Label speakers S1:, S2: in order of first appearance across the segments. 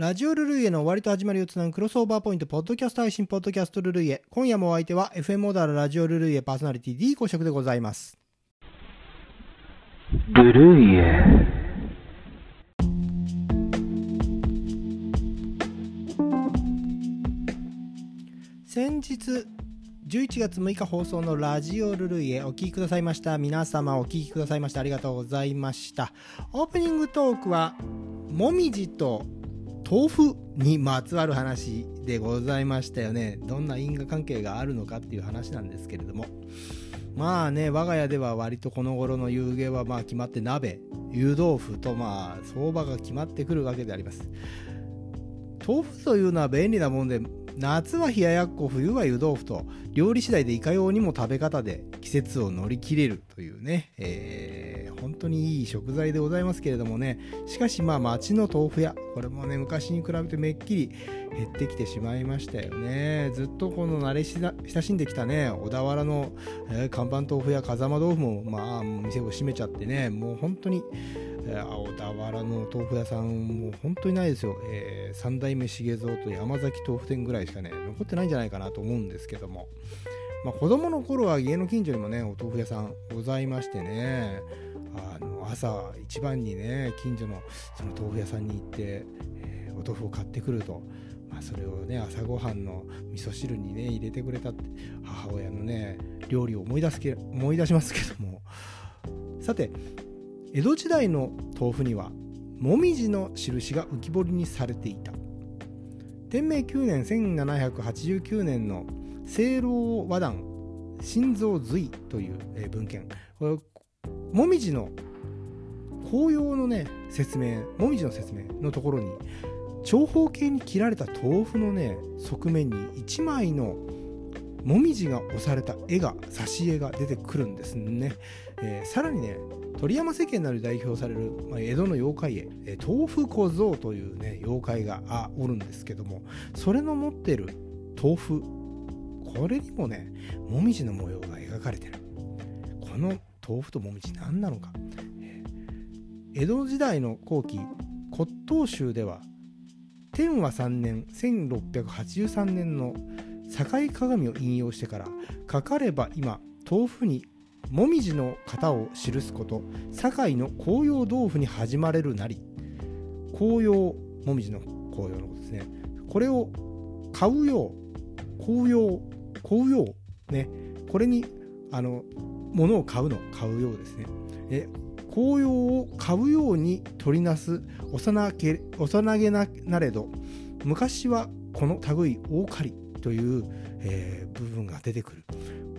S1: ラジオルルイエの終わりと始まりをつなぐクロスオーバーポイント、ポッドキャスト配信、ポッドキャストルルイエ。今夜もお相手は FM オーダーラジオルルイエパーソナリティ D 公爵でございます。
S2: ルルイエ。
S1: 先日、11月6日放送のラジオルルイエお聞きくださいました。皆様お聞きくださいましてありがとうございました。オープニングトークは、もみじと豆腐にまつわる話でございましたよね。どんな因果関係があるのかっていう話なんですけれども。まあね、我が家では割とこの頃の夕げはまあ決まって鍋、湯豆腐とまあ相場が決まってくるわけであります。豆腐というのは便利なもんで、夏は冷ややっこ、冬は湯豆腐と、料理次第でいかようにも食べ方で季節を乗り切れるというね、えー本当にいい食材でございますけれどもね、しかしまあ町の豆腐屋、これもね、昔に比べてめっきり減ってきてしまいましたよね。ずっとこの慣れ親しんできたね、小田原の、えー看板豆腐や風間豆腐もまあ店を閉めちゃってね、もう本当に、小田原の豆腐屋さんもう本当にないですよ、えー三代目重蔵と山崎豆腐店ぐらいしかね残ってないんじゃないかなと思うんですけども、まあ、子供の頃は家の近所にもねお豆腐屋さんございましてね。あの朝一番にね近所のその豆腐屋さんに行って、えーお豆腐を買ってくると。まあ、それをね朝ごはんの味噌汁にね入れてくれたって母親のね料理を思い出すけ思い出しますけどもさて江戸時代の豆腐にはもみじの印が浮き彫りにされていた天明9年1789年の清老和談心臓髄という文献こもみじの紅葉のね説明もみじの説明のところに長方形に切られた豆腐のね側面に1枚のもみじが押された絵が挿絵が出てくるんですね、えーさらにね鳥山世間など代表される、まあ江戸の妖怪絵、えー豆腐小僧というね妖怪があおるんですけどもそれの持ってる豆腐これにもねもみじの模様が描かれてる。この豆腐ともみじ何なのか、えー江戸時代の後期骨董集では天和3年1683年の境鏡を引用してからかかれば今豆腐にもみじの型を記すこと堺の紅葉豆腐に始まれるなり。紅葉もみじの紅葉のことですね。これを買うよう紅葉買うようね。これにあの物を買うの買うようですね。え紅葉を買うように取りなす幼げ幼げなれど昔はこの類大狩りという、えー部分が出てくる、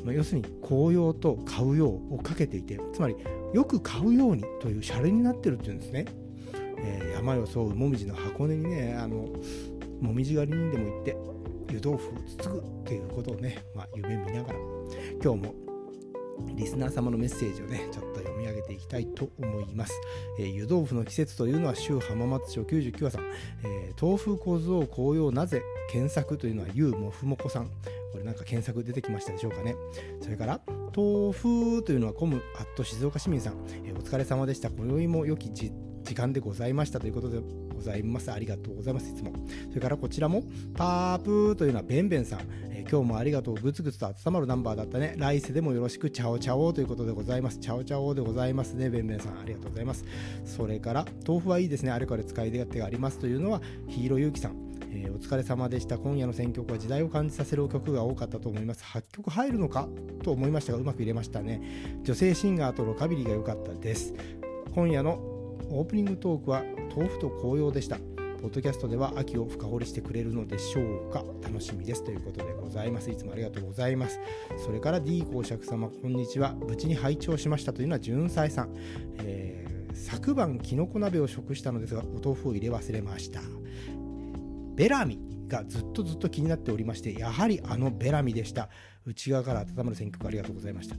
S1: まあ要するに紅葉と買うようをかけていてつまりよく買うようにというシャレになってるっていうんですね、えー山よ沿うもみじの箱根にねあのもみじ狩りにでも行って湯豆腐をつつぐっていうことをね、まあ、夢見ながら。今日もリスナー様のメッセージをねちょっと読み上げていきたいと思います、えー湯豆腐の季節というのは州浜松町99話さん、えー豆腐小僧紅葉なぜ検索というのはゆうもふもこさん。これなんか検索出てきましたでしょうかね。それから豆腐というのはコムアット静岡市民さん、えーお疲れ様でした。今宵も良き時間でございましたということでございます。ありがとうございます。いつも。それからこちらもパープーというのはベンベンさん、えー今日もありがとう。ぐつぐつと温まるナンバーだったね。来世でもよろしくチャオチャオということでございます。チャオチャオでございますね。ベンベンさんありがとうございます。それから豆腐はいいですね。あれこれ使い手がありますというのはヒーローゆうきさん。えーお疲れ様でした。今夜の選曲は時代を感じさせる曲が多かったと思います。8曲入るのかと思いましたがうまく入れましたね。女性シンガーとロカビリーが良かったです。今夜のオープニングトークは豆腐と紅葉でした。ポッドキャストでは秋を深掘りしてくれるのでしょうか。楽しみですということでございます。いつもありがとうございます。それから D 公爵様こんにちは。無事に拝聴しましたというのは純才さん、えー昨晩きのこ鍋を食したのですがお豆腐を入れ忘れました。ベラミがずっとずっと気になっておりましてやはりあのベラミでした。内側から温まる選曲ありがとうございました、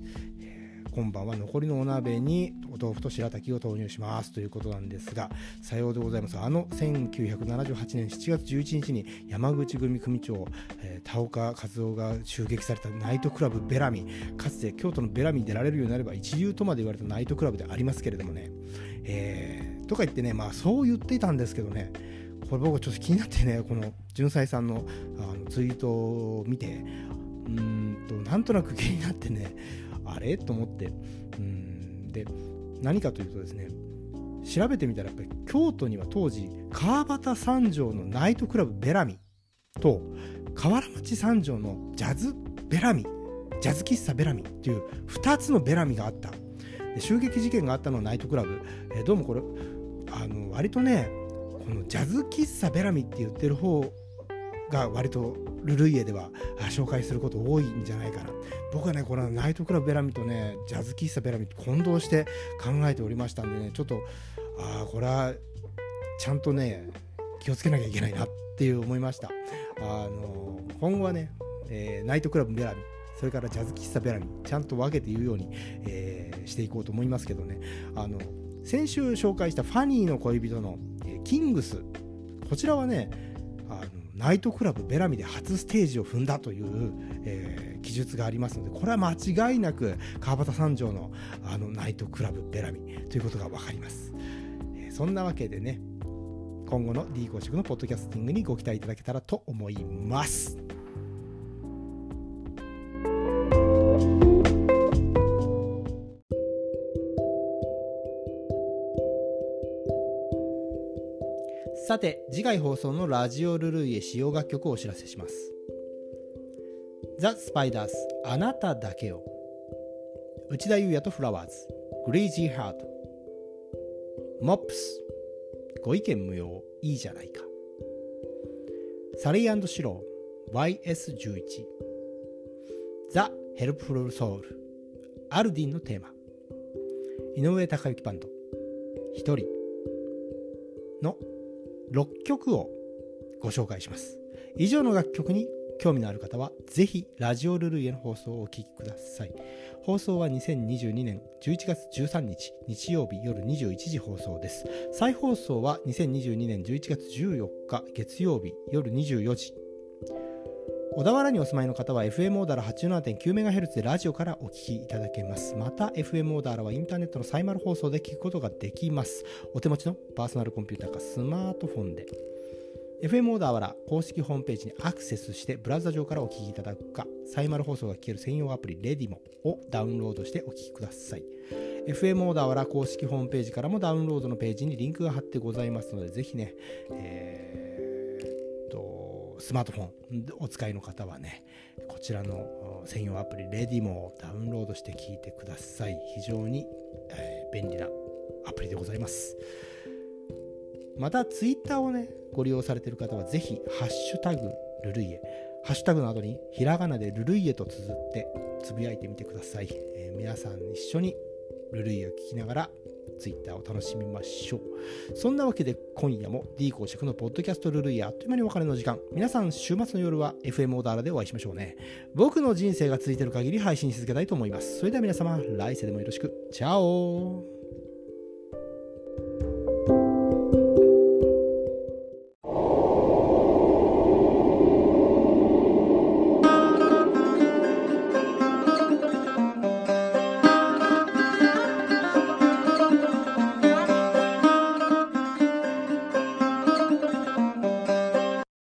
S1: 今晩は残りのお鍋にお豆腐と白滝を投入しますということなんですがさようでございます。あの1978年7月11日に山口組組長、えー田岡和夫が襲撃されたナイトクラブベラミ。かつて京都のベラミに出られるようになれば一流とまで言われたナイトクラブでありますけれどもね、えーとか言ってねまあそう言っていたんですけどね。これ僕ちょっと気になってねこの純才さんのあのツイートを見てうんとなんとなく気になってねあれ？と思って。うん。で何かというとですね調べてみたらやっぱり京都には当時川端三条のナイトクラブベラミと河原町三条のジャズベラミジャズ喫茶ベラミっていう2つのベラミがあった。襲撃事件があったのはナイトクラブ、えどうもこれあの割とねこのジャズ喫茶ベラミって言ってる方が割とルルイエでは紹介すること多いんじゃないかな。僕はねこのナイトクラブベラミとねジャズ喫茶ベラミと混同して考えておりましたんでねちょっとああこれはちゃんとね気をつけなきゃいけないなっていう思いました。あの今後はね、えーナイトクラブベラミそれからジャズ喫茶ベラミちゃんと分けて言うように、えーしていこうと思いますけどね。あの先週紹介したファニーの恋人の、えキングス。こちらはねあのナイトクラブベラミで初ステージを踏んだという、えー記述がありますのでこれは間違いなく川端三条のあのナイトクラブベラミということが分かります、えーそんなわけでね今後の D 公式のポッドキャスティングにご期待いただけたらと思います。さて次回放送のラジオルルイエ使用楽曲をお知らせします。ザ・スパイダースあなただけを。内田裕也とフラワーズクレイジーハート。モップスご意見無用いいじゃないか。サリーシロー YS11 ザ・ヘルプフルソウルアルディンのテーマ。井上隆之バンド。一人の6曲をご紹介します。以上の楽曲に興味のある方はぜひラジオルルイエの放送をお聴きください。放送は2022年11月13日日曜日夜21時放送です。再放送は2022年11月14日月曜日夜24時小田原にお住まいの方は FM オーダーラ 87.9MHz でラジオからお聞きいただけます。また FM オーダーラはインターネットのサイマル放送で聞くことができます。お手持ちのパーソナルコンピューターかスマートフォンで FM オーダーは公式ホームページにアクセスしてブラウザ上からお聞きいただくかサイマル放送が聞ける専用アプリレディモをダウンロードしてお聞きください FM オーダーは公式ホームページからもダウンロードのページにリンクが貼ってございますのでぜひね、えースマートフォンお使いの方はねこちらの専用アプリレディモをダウンロードして聞いてください。非常に、えー便利なアプリでございます。またツイッターをねご利用されている方はぜひハッシュタグルルイエハッシュタグの後にひらがなでルルイエと綴ってつぶやいてみてください、えー皆さん一緒にルルイエを聞きながらツイッターを楽しみましょう。そんなわけで今夜も D 公爵のポッドキャストルールイあっという間にお別れの時間。皆さん週末の夜は FM オーダーラでお会いしましょうね。僕の人生が続いてる限り配信し続けたいと思います。それでは皆様来世でもよろしく。チャオ